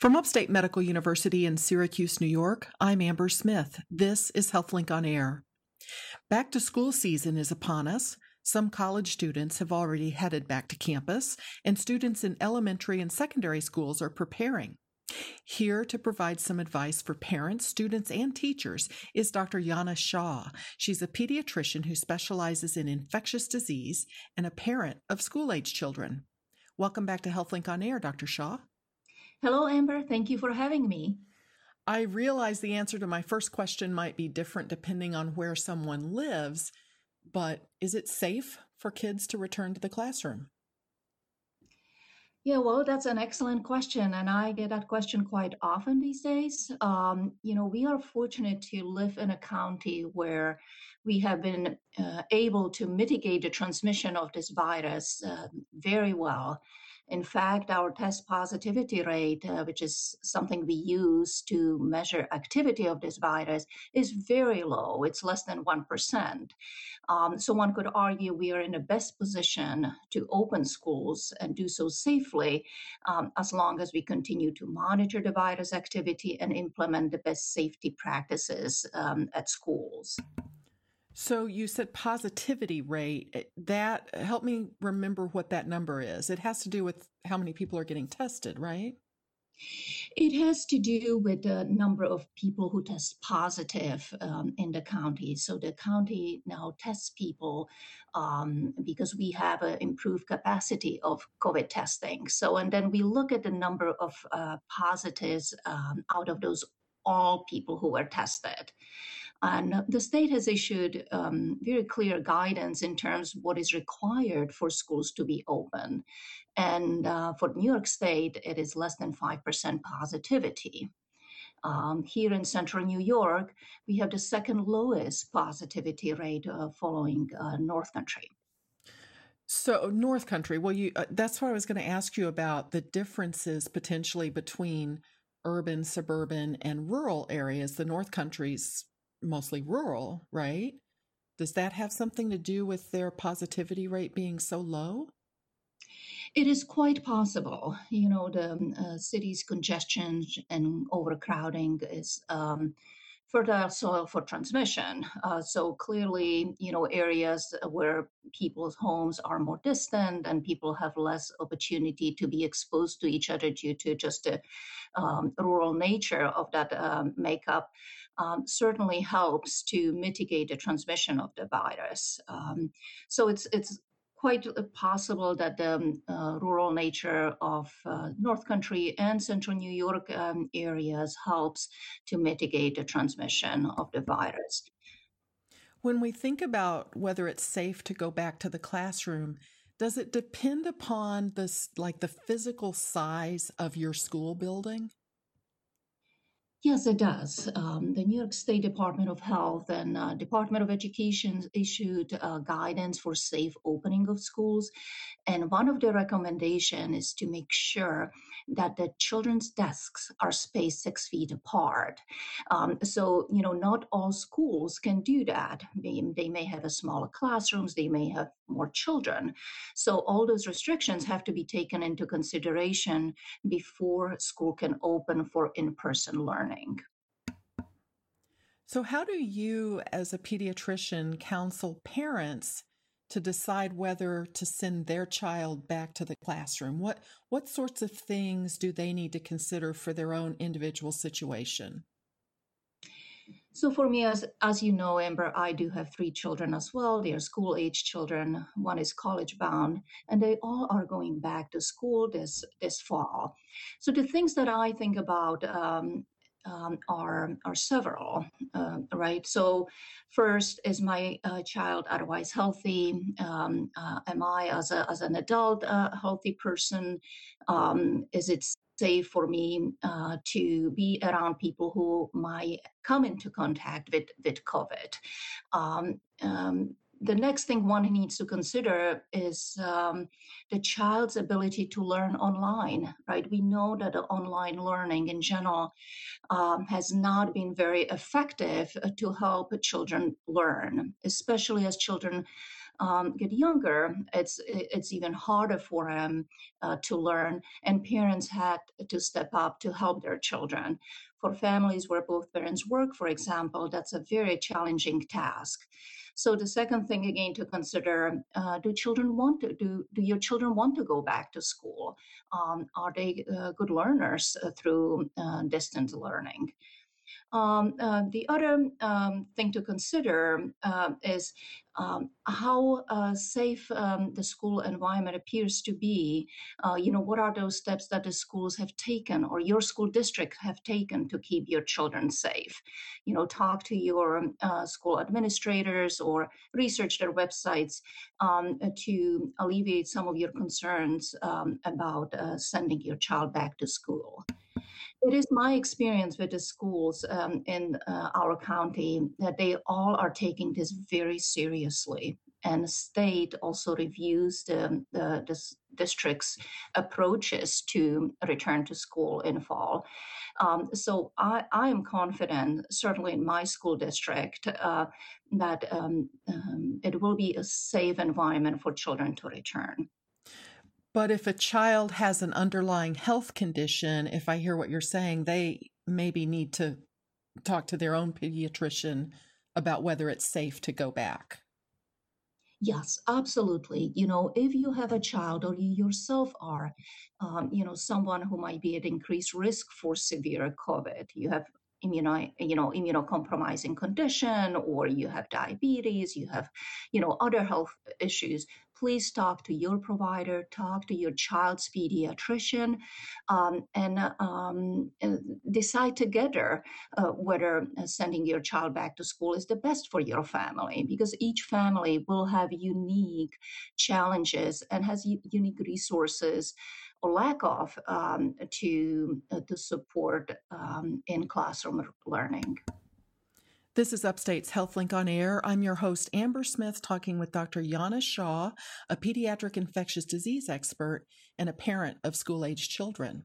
From Upstate Medical University in Syracuse, New York, I'm Amber Smith. This is HealthLink on Air. Back to school season is upon us. Some college students have already headed back to campus, and students in elementary and secondary schools are preparing. Here to provide some advice for parents, students, and teachers is Dr. Jana Shaw. She's a pediatrician who specializes in infectious disease and a parent of school age children. Welcome back to HealthLink on Air, Dr. Shaw. Hello, Amber. Thank you for having me. I realize the answer to my first question might be different depending on where someone lives, but is it safe for kids to return to the classroom? Yeah, well, that's an excellent question, and I get that question quite often these days. Um, you know, we are fortunate to live in a county where we have been uh, able to mitigate the transmission of this virus uh, very well. In fact, our test positivity rate, uh, which is something we use to measure activity of this virus, is very low. It's less than 1%. Um, so one could argue we are in the best position to open schools and do so safely um, as long as we continue to monitor the virus activity and implement the best safety practices um, at schools. So you said positivity rate. That help me remember what that number is. It has to do with how many people are getting tested, right? It has to do with the number of people who test positive um, in the county. So the county now tests people um, because we have an improved capacity of COVID testing. So, and then we look at the number of uh, positives um, out of those all people who were tested. And the state has issued um, very clear guidance in terms of what is required for schools to be open. And uh, for New York State, it is less than 5% positivity. Um, here in central New York, we have the second lowest positivity rate uh, following uh, North Country. So North Country, well, you uh, that's what I was going to ask you about the differences potentially between urban, suburban, and rural areas. The North Country's mostly rural, right? Does that have something to do with their positivity rate being so low? It is quite possible. You know, the um, uh, city's congestion and overcrowding is um, fertile soil for transmission. Uh, so clearly, you know, areas where people's homes are more distant and people have less opportunity to be exposed to each other due to just the um, rural nature of that um, makeup um, certainly helps to mitigate the transmission of the virus. Um, so it's it's quite possible that the um, uh, rural nature of uh, North Country and Central New York um, areas helps to mitigate the transmission of the virus. When we think about whether it's safe to go back to the classroom, does it depend upon this, like the physical size of your school building? Yes, it does. Um, the New York State Department of Health and uh, Department of Education issued uh, guidance for safe opening of schools. And one of the recommendations is to make sure that the children's desks are spaced six feet apart. Um, so, you know, not all schools can do that. They, may have smaller classrooms, they may have more children. So all those restrictions have to be taken into consideration before school can open for in-person learning. So how do you as a pediatrician counsel parents to decide whether to send their child back to the classroom? What what sorts of things do they need to consider for their own individual situation? So for me, as as you know, Amber, I do have three children as well. They are school age children. One is college bound, and they all are going back to school this this fall. So the things that I think about um, um, are are several, uh, right? So, first, is my uh, child otherwise healthy? Um, uh, am I, as a as an adult, a healthy person? Um, is it safe for me uh, to be around people who might come into contact with with COVID. The next thing one needs to consider is um, the child's ability to learn online right we know that online learning in general um, has not been very effective to help children learn especially as children um, get younger, it's it's even harder for them uh, to learn, and parents had to step up to help their children. For families where both parents work, for example, that's a very challenging task. So the second thing again to consider: uh, Do children want to do? Do your children want to go back to school? Um, are they uh, good learners uh, through uh, distance learning? Um, uh, the other um, thing to consider uh, is um, how uh, safe um, the school environment appears to be. Uh, you know, what are those steps that the schools have taken or your school district have taken to keep your children safe? You know, talk to your uh, school administrators or research their websites um, to alleviate some of your concerns about uh, sending your child back to school. It is my experience with the schools um, in uh, our county that they all are taking this very seriously. And the state also reviews the, the, district's approaches to return to school in fall. Um, so I, I, am confident, certainly in my school district, uh, that um, um, it will be a safe environment for children to return. But if a child has an underlying health condition, if I hear what you're saying, they maybe need to talk to their own pediatrician about whether it's safe to go back. Yes, absolutely. You know, if you have a child or you yourself are, um, you know, someone who might be at increased risk for severe COVID, you have immuno, you know, immunocompromising condition, or you have diabetes, you have, you know, other health issues, please talk to your provider, talk to your child's pediatrician, um, and, um, decide together uh, whether uh, sending your child back to school is the best for your family because each family will have unique challenges and has u- unique resources or lack of um, to uh, to support um, in classroom learning. This is Upstate's HealthLink on Air. I'm your host, Amber Smith, talking with Dr. Jana Shaw, a pediatric infectious disease expert and a parent of school aged children.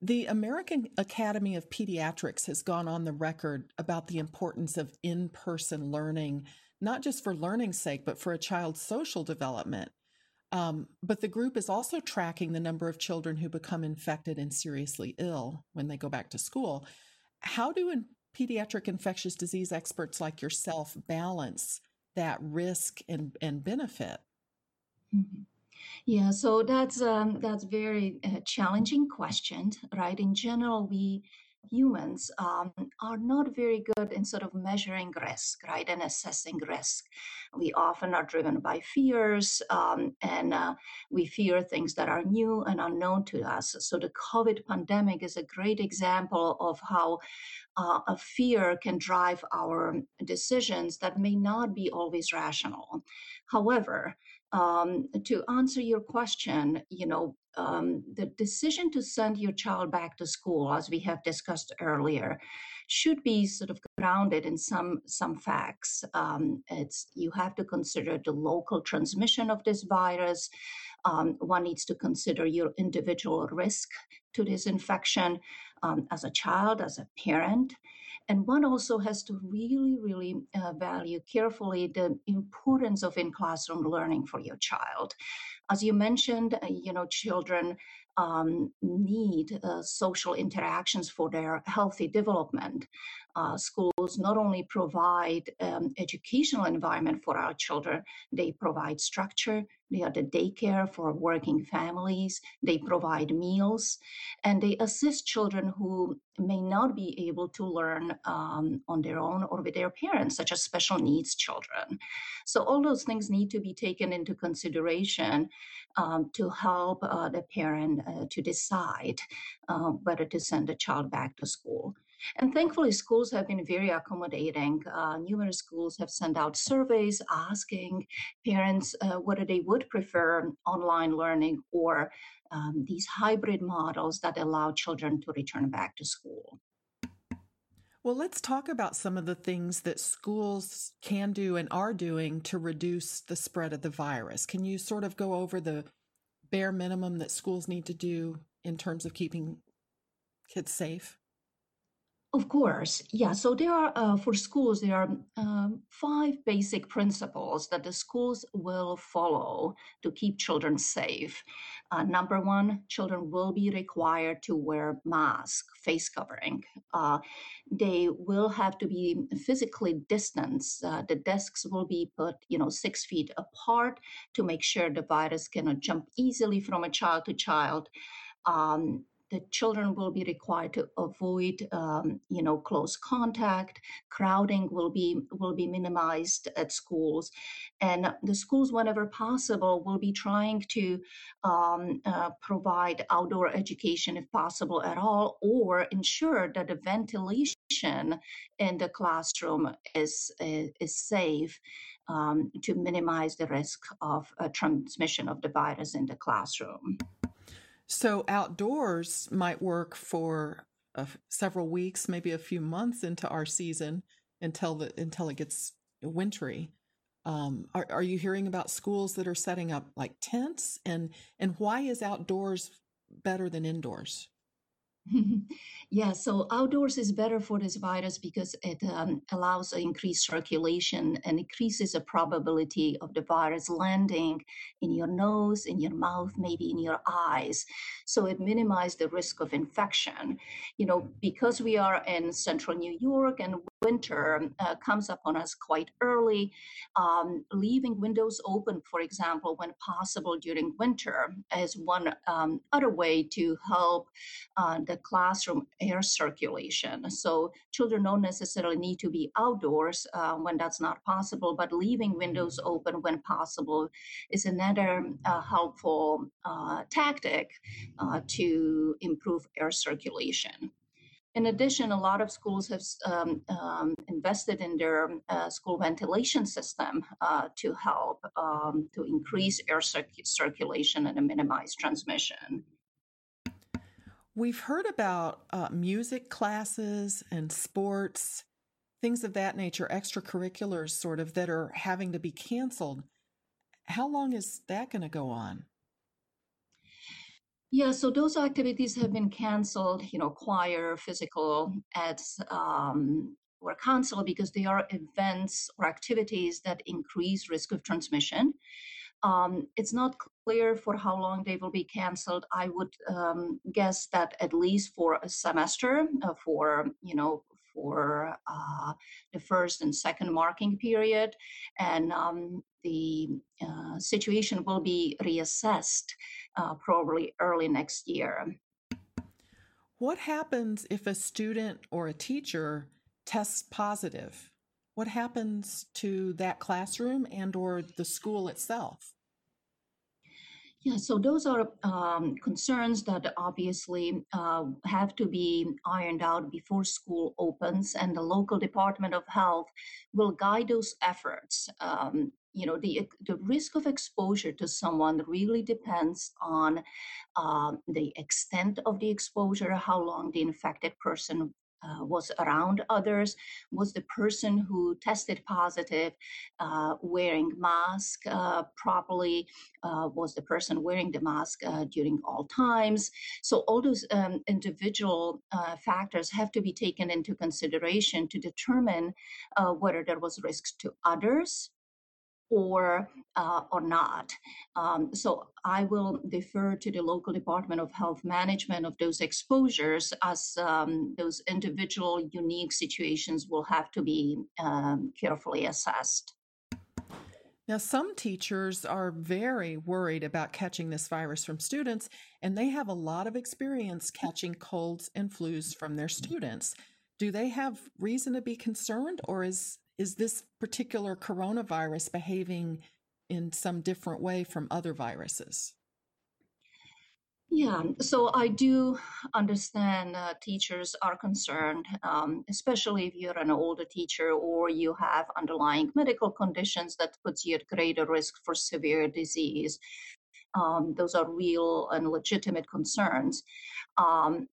The American Academy of Pediatrics has gone on the record about the importance of in person learning, not just for learning's sake, but for a child's social development. Um, but the group is also tracking the number of children who become infected and seriously ill when they go back to school. How do pediatric infectious disease experts like yourself balance that risk and, and benefit? Mm-hmm. Yeah, so that's um, that's very uh, challenging question, right? In general, we humans um, are not very good in sort of measuring risk, right, and assessing risk. We often are driven by fears, um, and uh, we fear things that are new and unknown to us. So the COVID pandemic is a great example of how uh, a fear can drive our decisions that may not be always rational. However, um, to answer your question, you know, um, the decision to send your child back to school, as we have discussed earlier, should be sort of grounded in some some facts. Um, it's you have to consider the local transmission of this virus. Um, one needs to consider your individual risk to this infection um, as a child, as a parent. And one also has to really, really uh, value carefully the importance of in classroom learning for your child. As you mentioned, uh, you know, children um, need uh, social interactions for their healthy development. Uh, schools not only provide um, educational environment for our children, they provide structure, they are the daycare for working families. They provide meals and they assist children who may not be able to learn um, on their own or with their parents, such as special needs children. So, all those things need to be taken into consideration um, to help uh, the parent uh, to decide uh, whether to send a child back to school. And thankfully, schools have been very accommodating. Uh, numerous schools have sent out surveys asking parents uh, whether they would prefer online learning or um, these hybrid models that allow children to return back to school. Well, let's talk about some of the things that schools can do and are doing to reduce the spread of the virus. Can you sort of go over the bare minimum that schools need to do in terms of keeping kids safe? Of course, yeah. So there are, uh, for schools, there are um, five basic principles that the schools will follow to keep children safe. Uh, number one, children will be required to wear mask, face covering. Uh, they will have to be physically distanced. Uh, the desks will be put, you know, six feet apart to make sure the virus cannot jump easily from a child to child. Um, the children will be required to avoid um, you know close contact crowding will be will be minimized at schools and the schools whenever possible will be trying to um, uh, provide outdoor education if possible at all or ensure that the ventilation in the classroom is is, is safe um, to minimize the risk of uh, transmission of the virus in the classroom. So outdoors might work for several weeks, maybe a few months into our season until the until it gets wintry. Um, are, are you hearing about schools that are setting up like tents and and why is outdoors better than indoors? yeah, so outdoors is better for this virus because it um, allows increased circulation and increases the probability of the virus landing in your nose, in your mouth, maybe in your eyes. So it minimizes the risk of infection. You know, because we are in central New York and winter uh, comes upon us quite early. Um, leaving windows open, for example, when possible during winter, is one um, other way to help uh, the classroom air circulation. So children don't necessarily need to be outdoors uh, when that's not possible, but leaving windows open when possible is another uh, helpful uh, tactic uh, to improve air circulation. In addition, a lot of schools have um, um, invested in their uh, school ventilation system uh, to help um, to increase air circ- circulation and minimize transmission. We've heard about uh, music classes and sports, things of that nature, extracurriculars sort of that are having to be canceled. How long is that going to go on? Yeah, so those activities have been canceled, you know, choir, physical ads um, were canceled because they are events or activities that increase risk of transmission. Um, it's not clear for how long they will be canceled. I would um, guess that at least for a semester, uh, for you know, for uh, the first and second marking period, and um, the uh, situation will be reassessed uh, probably early next year. What happens if a student or a teacher tests positive? What happens to that classroom and or the school itself? Yeah, so those are um, concerns that obviously uh, have to be ironed out before school opens, and the local Department of Health will guide those efforts. Um, you know the the risk of exposure to someone really depends on um, the extent of the exposure how long the infected person uh, was around others was the person who tested positive uh, wearing mask uh, properly uh, was the person wearing the mask uh, during all times. So all those um, individual uh, factors have to be taken into consideration to determine whether there was risk to others or uh, or not. Um, so I will defer to the local Department of Health management of those exposures as um, those individual unique situations will have to be um, carefully assessed. Now, some teachers are very worried about catching this virus from students, and they have a lot of experience catching colds and flus from their students. Do they have reason to be concerned, or is is this particular coronavirus behaving in some different way from other viruses? Yeah, so I do understand uh, teachers are concerned, um, especially if you're an older teacher or you have underlying medical conditions that puts you at greater risk for severe disease. Um, those are real and legitimate concerns. Um,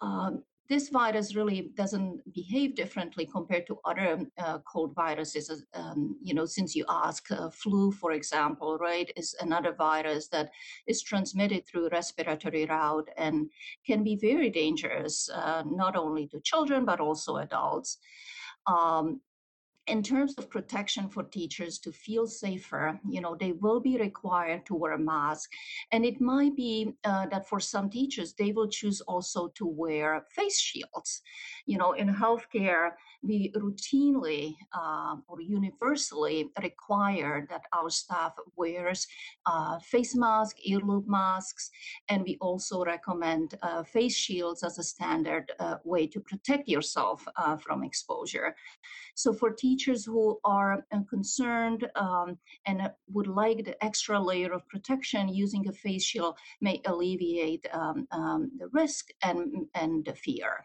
um this virus really doesn't behave differently compared to other uh, cold viruses. Um, you know, since you ask, uh, flu, for example, right, is another virus that is transmitted through respiratory route and can be very dangerous, uh, not only to children but also adults. Um, in terms of protection for teachers to feel safer, you know, they will be required to wear a mask. And it might be uh, that for some teachers, they will choose also to wear face shields. You know, in healthcare, we routinely uh, or universally require that our staff wears uh, face masks, ear loop masks, and we also recommend uh, face shields as a standard uh, way to protect yourself uh, from exposure. So for teachers who are uh, concerned um, and would like the extra layer of protection, using a face shield may alleviate um, um, the risk and, and the fear.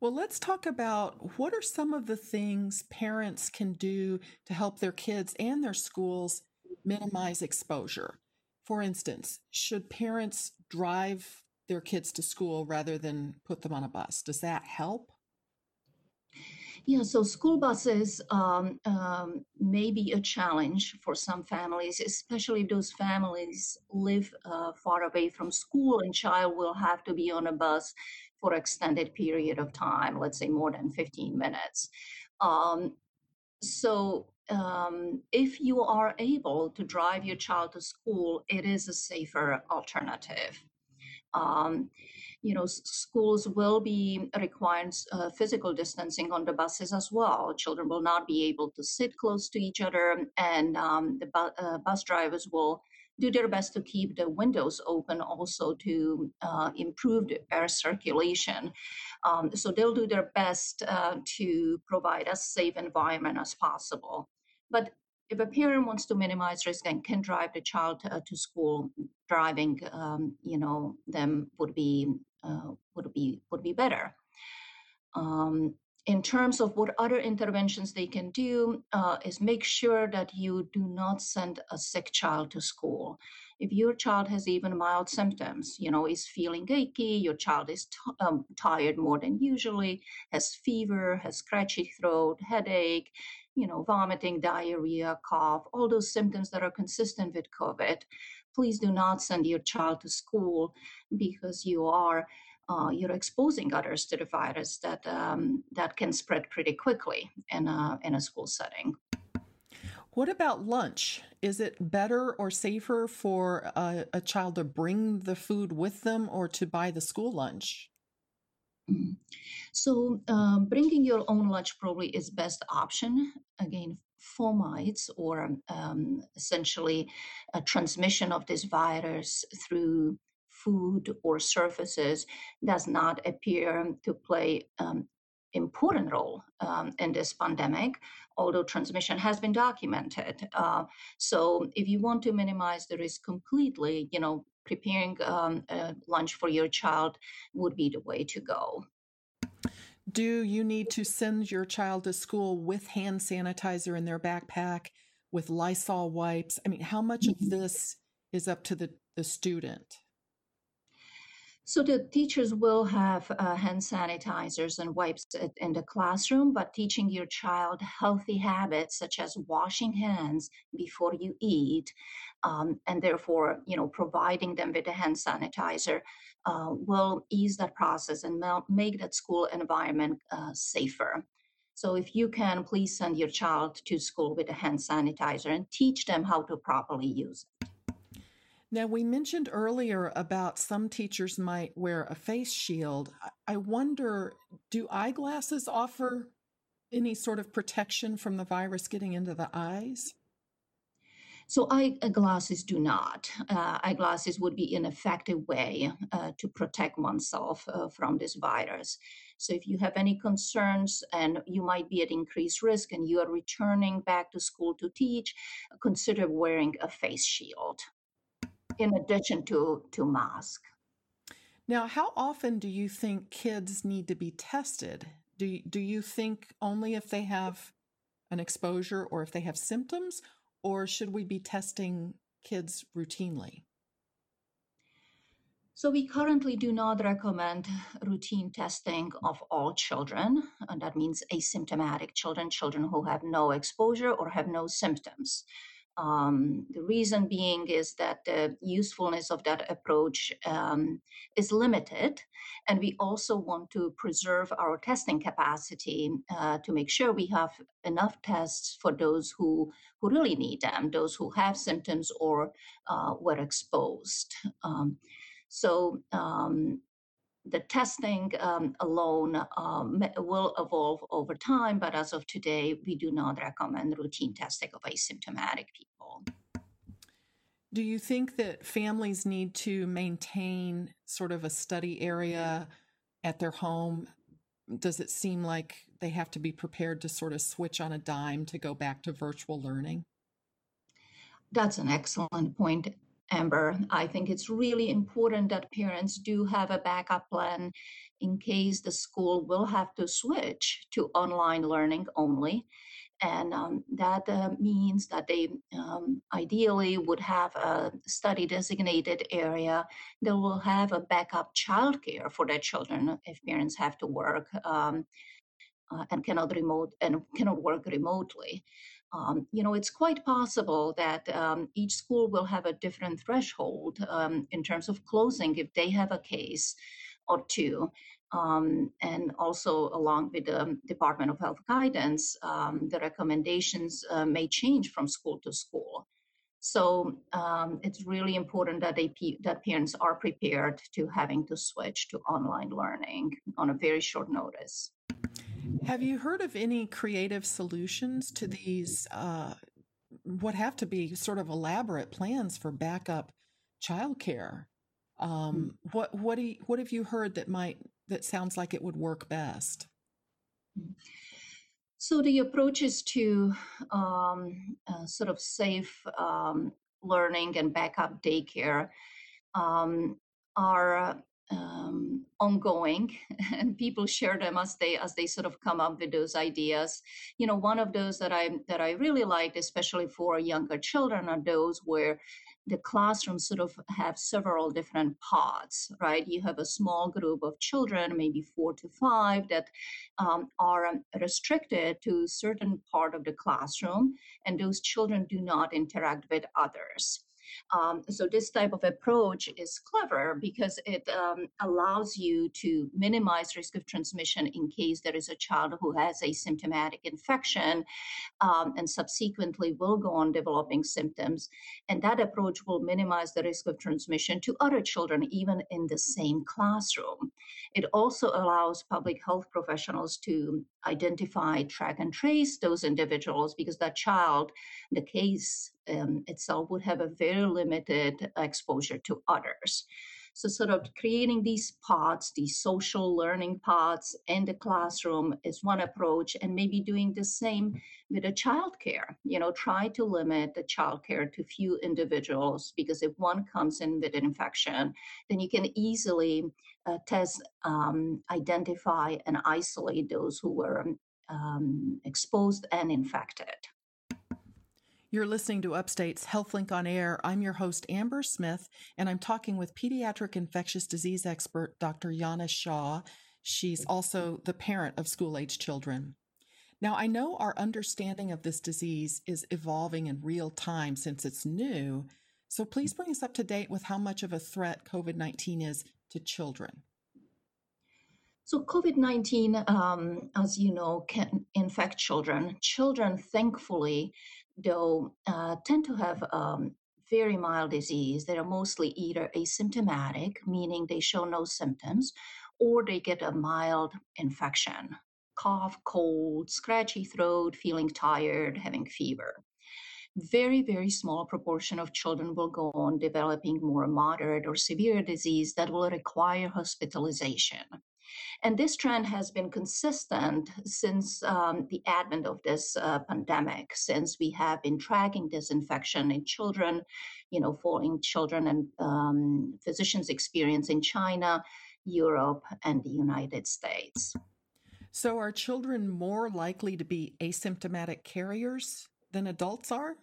Well, let's talk about what are some of the things parents can do to help their kids and their schools minimize exposure. For instance, should parents drive their kids to school rather than put them on a bus? Does that help? Yeah, so school buses um, um, may be a challenge for some families, especially if those families live uh, far away from school and child will have to be on a bus for extended period of time, let's say more than 15 minutes. Um, so um, if you are able to drive your child to school, it is a safer alternative. Um, you know, schools will be requiring uh, physical distancing on the buses as well. Children will not be able to sit close to each other, and um, the bu- uh, bus drivers will do their best to keep the windows open also to uh, improve the air circulation. Um, so they'll do their best uh, to provide as safe environment as possible. But if a parent wants to minimize risk and can drive the child to, uh, to school, driving, um, you know, them would be would be would be better. Um, in terms of what other interventions they can do uh, is make sure that you do not send a sick child to school if your child has even mild symptoms you know is feeling achy your child is t- um, tired more than usually has fever has scratchy throat headache you know vomiting diarrhea cough all those symptoms that are consistent with covid please do not send your child to school because you are uh, you're exposing others to the virus that um, that can spread pretty quickly in a, in a school setting. What about lunch? Is it better or safer for a, a child to bring the food with them or to buy the school lunch? So, um, bringing your own lunch probably is best option. Again, fomites or um, essentially a transmission of this virus through food or surfaces does not appear to play um, important role um, in this pandemic, although transmission has been documented. Uh, so if you want to minimize the risk completely, you know, preparing um, lunch for your child would be the way to go. Do you need to send your child to school with hand sanitizer in their backpack, with Lysol wipes? I mean, how much of mm-hmm. this is up to the, the student? So the teachers will have uh, hand sanitizers and wipes in the classroom, but teaching your child healthy habits such as washing hands before you eat, um, and therefore, you know, providing them with a hand sanitizer uh, will ease that process and make that school environment uh, safer. So if you can, please send your child to school with a hand sanitizer and teach them how to properly use it. Now, we mentioned earlier about some teachers might wear a face shield. I wonder do eyeglasses offer any sort of protection from the virus getting into the eyes? So eyeglasses do not. Uh, eyeglasses would be an effective way uh, to protect oneself uh, from this virus. So if you have any concerns and you might be at increased risk and you are returning back to school to teach, consider wearing a face shield in addition to, to mask. Now, how often do you think kids need to be tested? Do do you think only if they have an exposure or if they have symptoms, or should we be testing kids routinely? So, we currently do not recommend routine testing of all children. And that means asymptomatic children, children who have no exposure or have no symptoms. Um, the reason being is that the usefulness of that approach um, is limited, and we also want to preserve our testing capacity uh, to make sure we have enough tests for those who, who really need them, those who have symptoms or uh, were exposed. Um, so um, the testing um, alone um, will evolve over time, but as of today, we do not recommend routine testing of asymptomatic people. Do you think that families need to maintain sort of a study area at their home? Does it seem like they have to be prepared to sort of switch on a dime to go back to virtual learning? That's an excellent point. Amber. I think it's really important that parents do have a backup plan in case the school will have to switch to online learning only. And um, that uh, means that they um, ideally would have a study designated area that will have a backup childcare for their children if parents have to work um, uh, and cannot remote and cannot work remotely. Um, you know, it's quite possible that um, each school will have a different threshold um, in terms of closing if they have a case or two. Um, and also, along with the Department of Health guidance, um, the recommendations uh, may change from school to school. So um, it's really important that they that parents are prepared to having to switch to online learning on a very short notice. Have you heard of any creative solutions to these, uh, what have to be sort of elaborate plans for backup childcare? Um, hmm. what what do you, what have you heard that might that sounds like it would work best? So the approach is to um, uh, sort of safe um, learning and backup daycare um, are um, ongoing and people share them as they as they sort of come up with those ideas you know one of those that i that i really liked especially for younger children are those where the classrooms sort of have several different pods, right? You have a small group of children, maybe four to five, that um, are restricted to certain part of the classroom, and those children do not interact with others. Um, so this type of approach is clever because it um, allows you to minimize risk of transmission in case there is a child who has a symptomatic infection um, and subsequently will go on developing symptoms. And that approach will minimize the risk of transmission to other children, even in the same classroom. It also allows public health professionals to identify, track, and trace those individuals because that child, the case um, itself, would have a very limited exposure to others. So, sort of creating these pods, these social learning pods in the classroom is one approach, and maybe doing the same with a childcare. You know, try to limit the childcare to few individuals because if one comes in with an infection, then you can easily uh, test, um, identify, and isolate those who were um, exposed and infected. You're listening to Upstate's HealthLink on Air. I'm your host, Amber Smith, and I'm talking with pediatric infectious disease expert Dr. Jana Shaw. She's also the parent of school age children. Now, I know our understanding of this disease is evolving in real time since it's new, so please bring us up to date with how much of a threat COVID 19 is to children. So, COVID 19, um, as you know, can infect children. Children, thankfully, though uh, tend to have um, very mild disease. They are mostly either asymptomatic, meaning they show no symptoms, or they get a mild infection cough, cold, scratchy throat, feeling tired, having fever. Very, very small proportion of children will go on developing more moderate or severe disease that will require hospitalization. And this trend has been consistent since um, the advent of this uh, pandemic, since we have been tracking this infection in children, you know, following children and um, physicians' experience in China, Europe, and the United States. So, are children more likely to be asymptomatic carriers than adults are?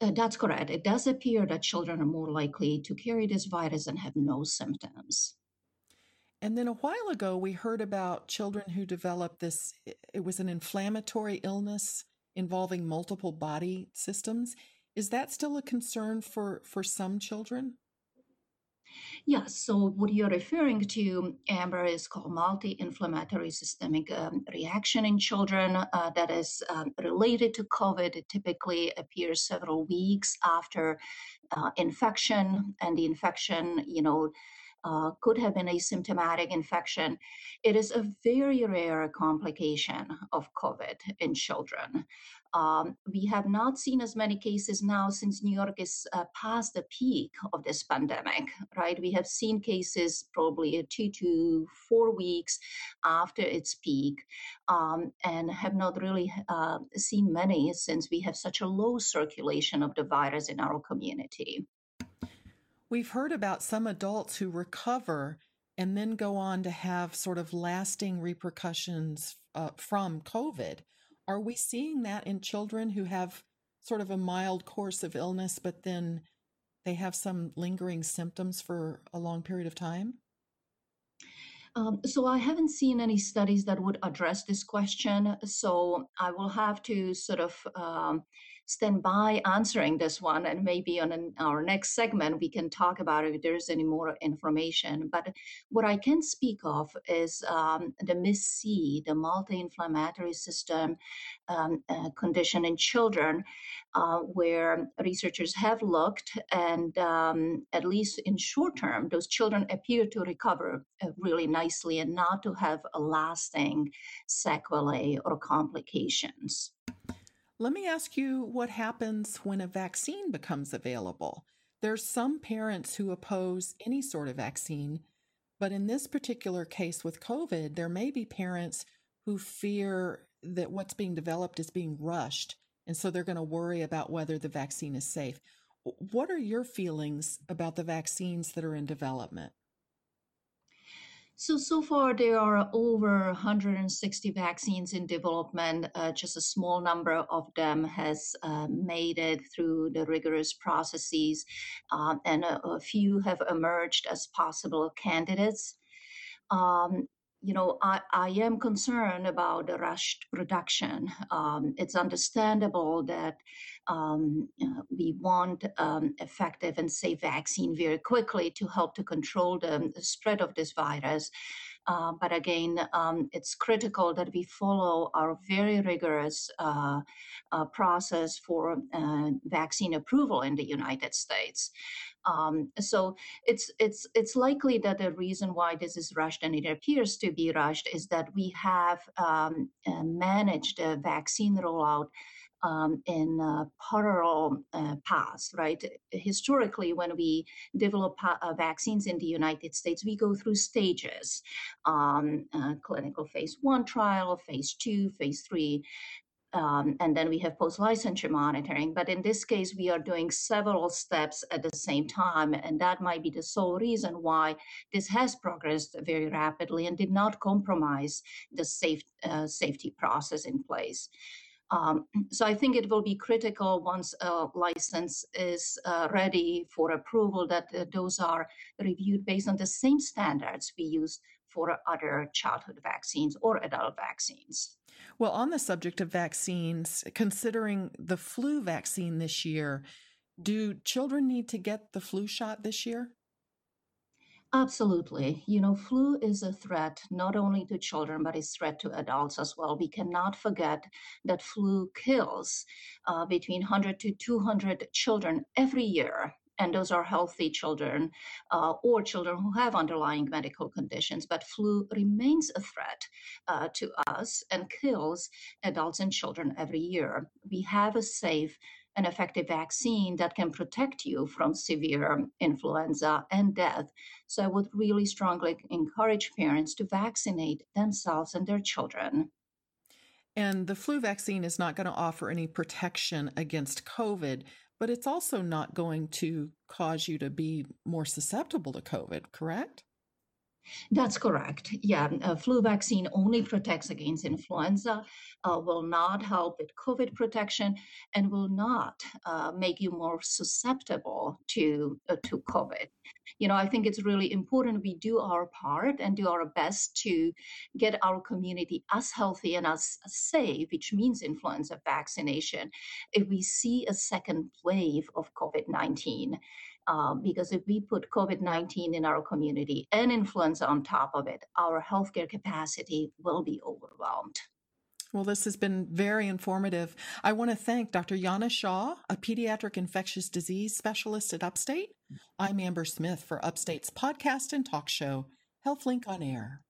Uh, that's correct. It does appear that children are more likely to carry this virus and have no symptoms. And then a while ago, we heard about children who developed this, it was an inflammatory illness involving multiple body systems. Is that still a concern for, for some children? Yes, so what you're referring to, Amber, is called multi inflammatory systemic um, reaction in children uh, that is um, related to COVID. It typically appears several weeks after uh, infection, and the infection, you know, uh, could have been asymptomatic infection. It is a very rare complication of COVID in children. Um, we have not seen as many cases now since New York is uh, past the peak of this pandemic, right? We have seen cases probably two to four weeks after its peak um, and have not really uh, seen many since we have such a low circulation of the virus in our community. We've heard about some adults who recover and then go on to have sort of lasting repercussions uh, from COVID. Are we seeing that in children who have sort of a mild course of illness, but then they have some lingering symptoms for a long period of time? Um, so I haven't seen any studies that would address this question. So I will have to sort of um, stand by answering this one, and maybe on an, our next segment we can talk about if there's any more information. But what I can speak of is um, the MIS-C, the multi-inflammatory system um, uh, condition in children, uh, where researchers have looked, and um, at least in short term, those children appear to recover uh, really nicely and not to have a lasting sequelae or complications. Let me ask you what happens when a vaccine becomes available. There's some parents who oppose any sort of vaccine, but in this particular case with COVID, there may be parents who fear that what's being developed is being rushed, and so they're going to worry about whether the vaccine is safe. What are your feelings about the vaccines that are in development? So, so far there are over 160 vaccines in development. Uh, just a small number of them has uh, made it through the rigorous processes, um, and a, a, few have emerged as possible candidates. Um, you know, I, I am concerned about the rushed production. Um, it's understandable that um, uh, we want um, effective and safe vaccine very quickly to help to control the, the spread of this virus. Uh, but again, um, it's critical that we follow our very rigorous uh, uh, process for uh, vaccine approval in the United States. Um, so it's it's it's likely that the reason why this is rushed and it appears to be rushed is that we have um, uh, managed the vaccine rollout um, in uh, parallel uh, paths, right? Historically, when we develop uh, vaccines in the United States, we go through stages um, uh, clinical phase one trial, phase two, phase three. Um, and then we have post licensure monitoring. But in this case, we are doing several steps at the same time. And that might be the sole reason why this has progressed very rapidly and did not compromise the safe, uh, safety process in place. Um, so I think it will be critical once a license is uh, ready for approval that uh, those are reviewed based on the same standards we use for other childhood vaccines or adult vaccines. Well, on the subject of vaccines, considering the flu vaccine this year, do children need to get the flu shot this year? Absolutely. You know, flu is a threat not only to children, but it's threat to adults as well. We cannot forget that flu kills uh, between 100 to 200 children every year. And those are healthy children uh, or children who have underlying medical conditions. But flu remains a threat uh, to us and kills adults and children every year. We have a safe an effective vaccine that can protect you from severe influenza and death. So I would really strongly encourage parents to vaccinate themselves and their children. And the flu vaccine is not going to offer any protection against COVID, but it's also not going to cause you to be more susceptible to COVID, correct? That's correct. Yeah, a flu vaccine only protects against influenza, uh, will not help with COVID protection, and will not uh, make you more susceptible to uh, to COVID. You know, I think it's really important we do our part and do our best to get our community as healthy and as safe, which means influenza vaccination. If we see a second wave of COVID nineteen um, because if we put COVID 19 in our community and influenza on top of it, our healthcare capacity will be overwhelmed. Well, this has been very informative. I want to thank Dr. Jana Shaw, a pediatric infectious disease specialist at Upstate. I'm Amber Smith for Upstate's podcast and talk show, HealthLink on Air.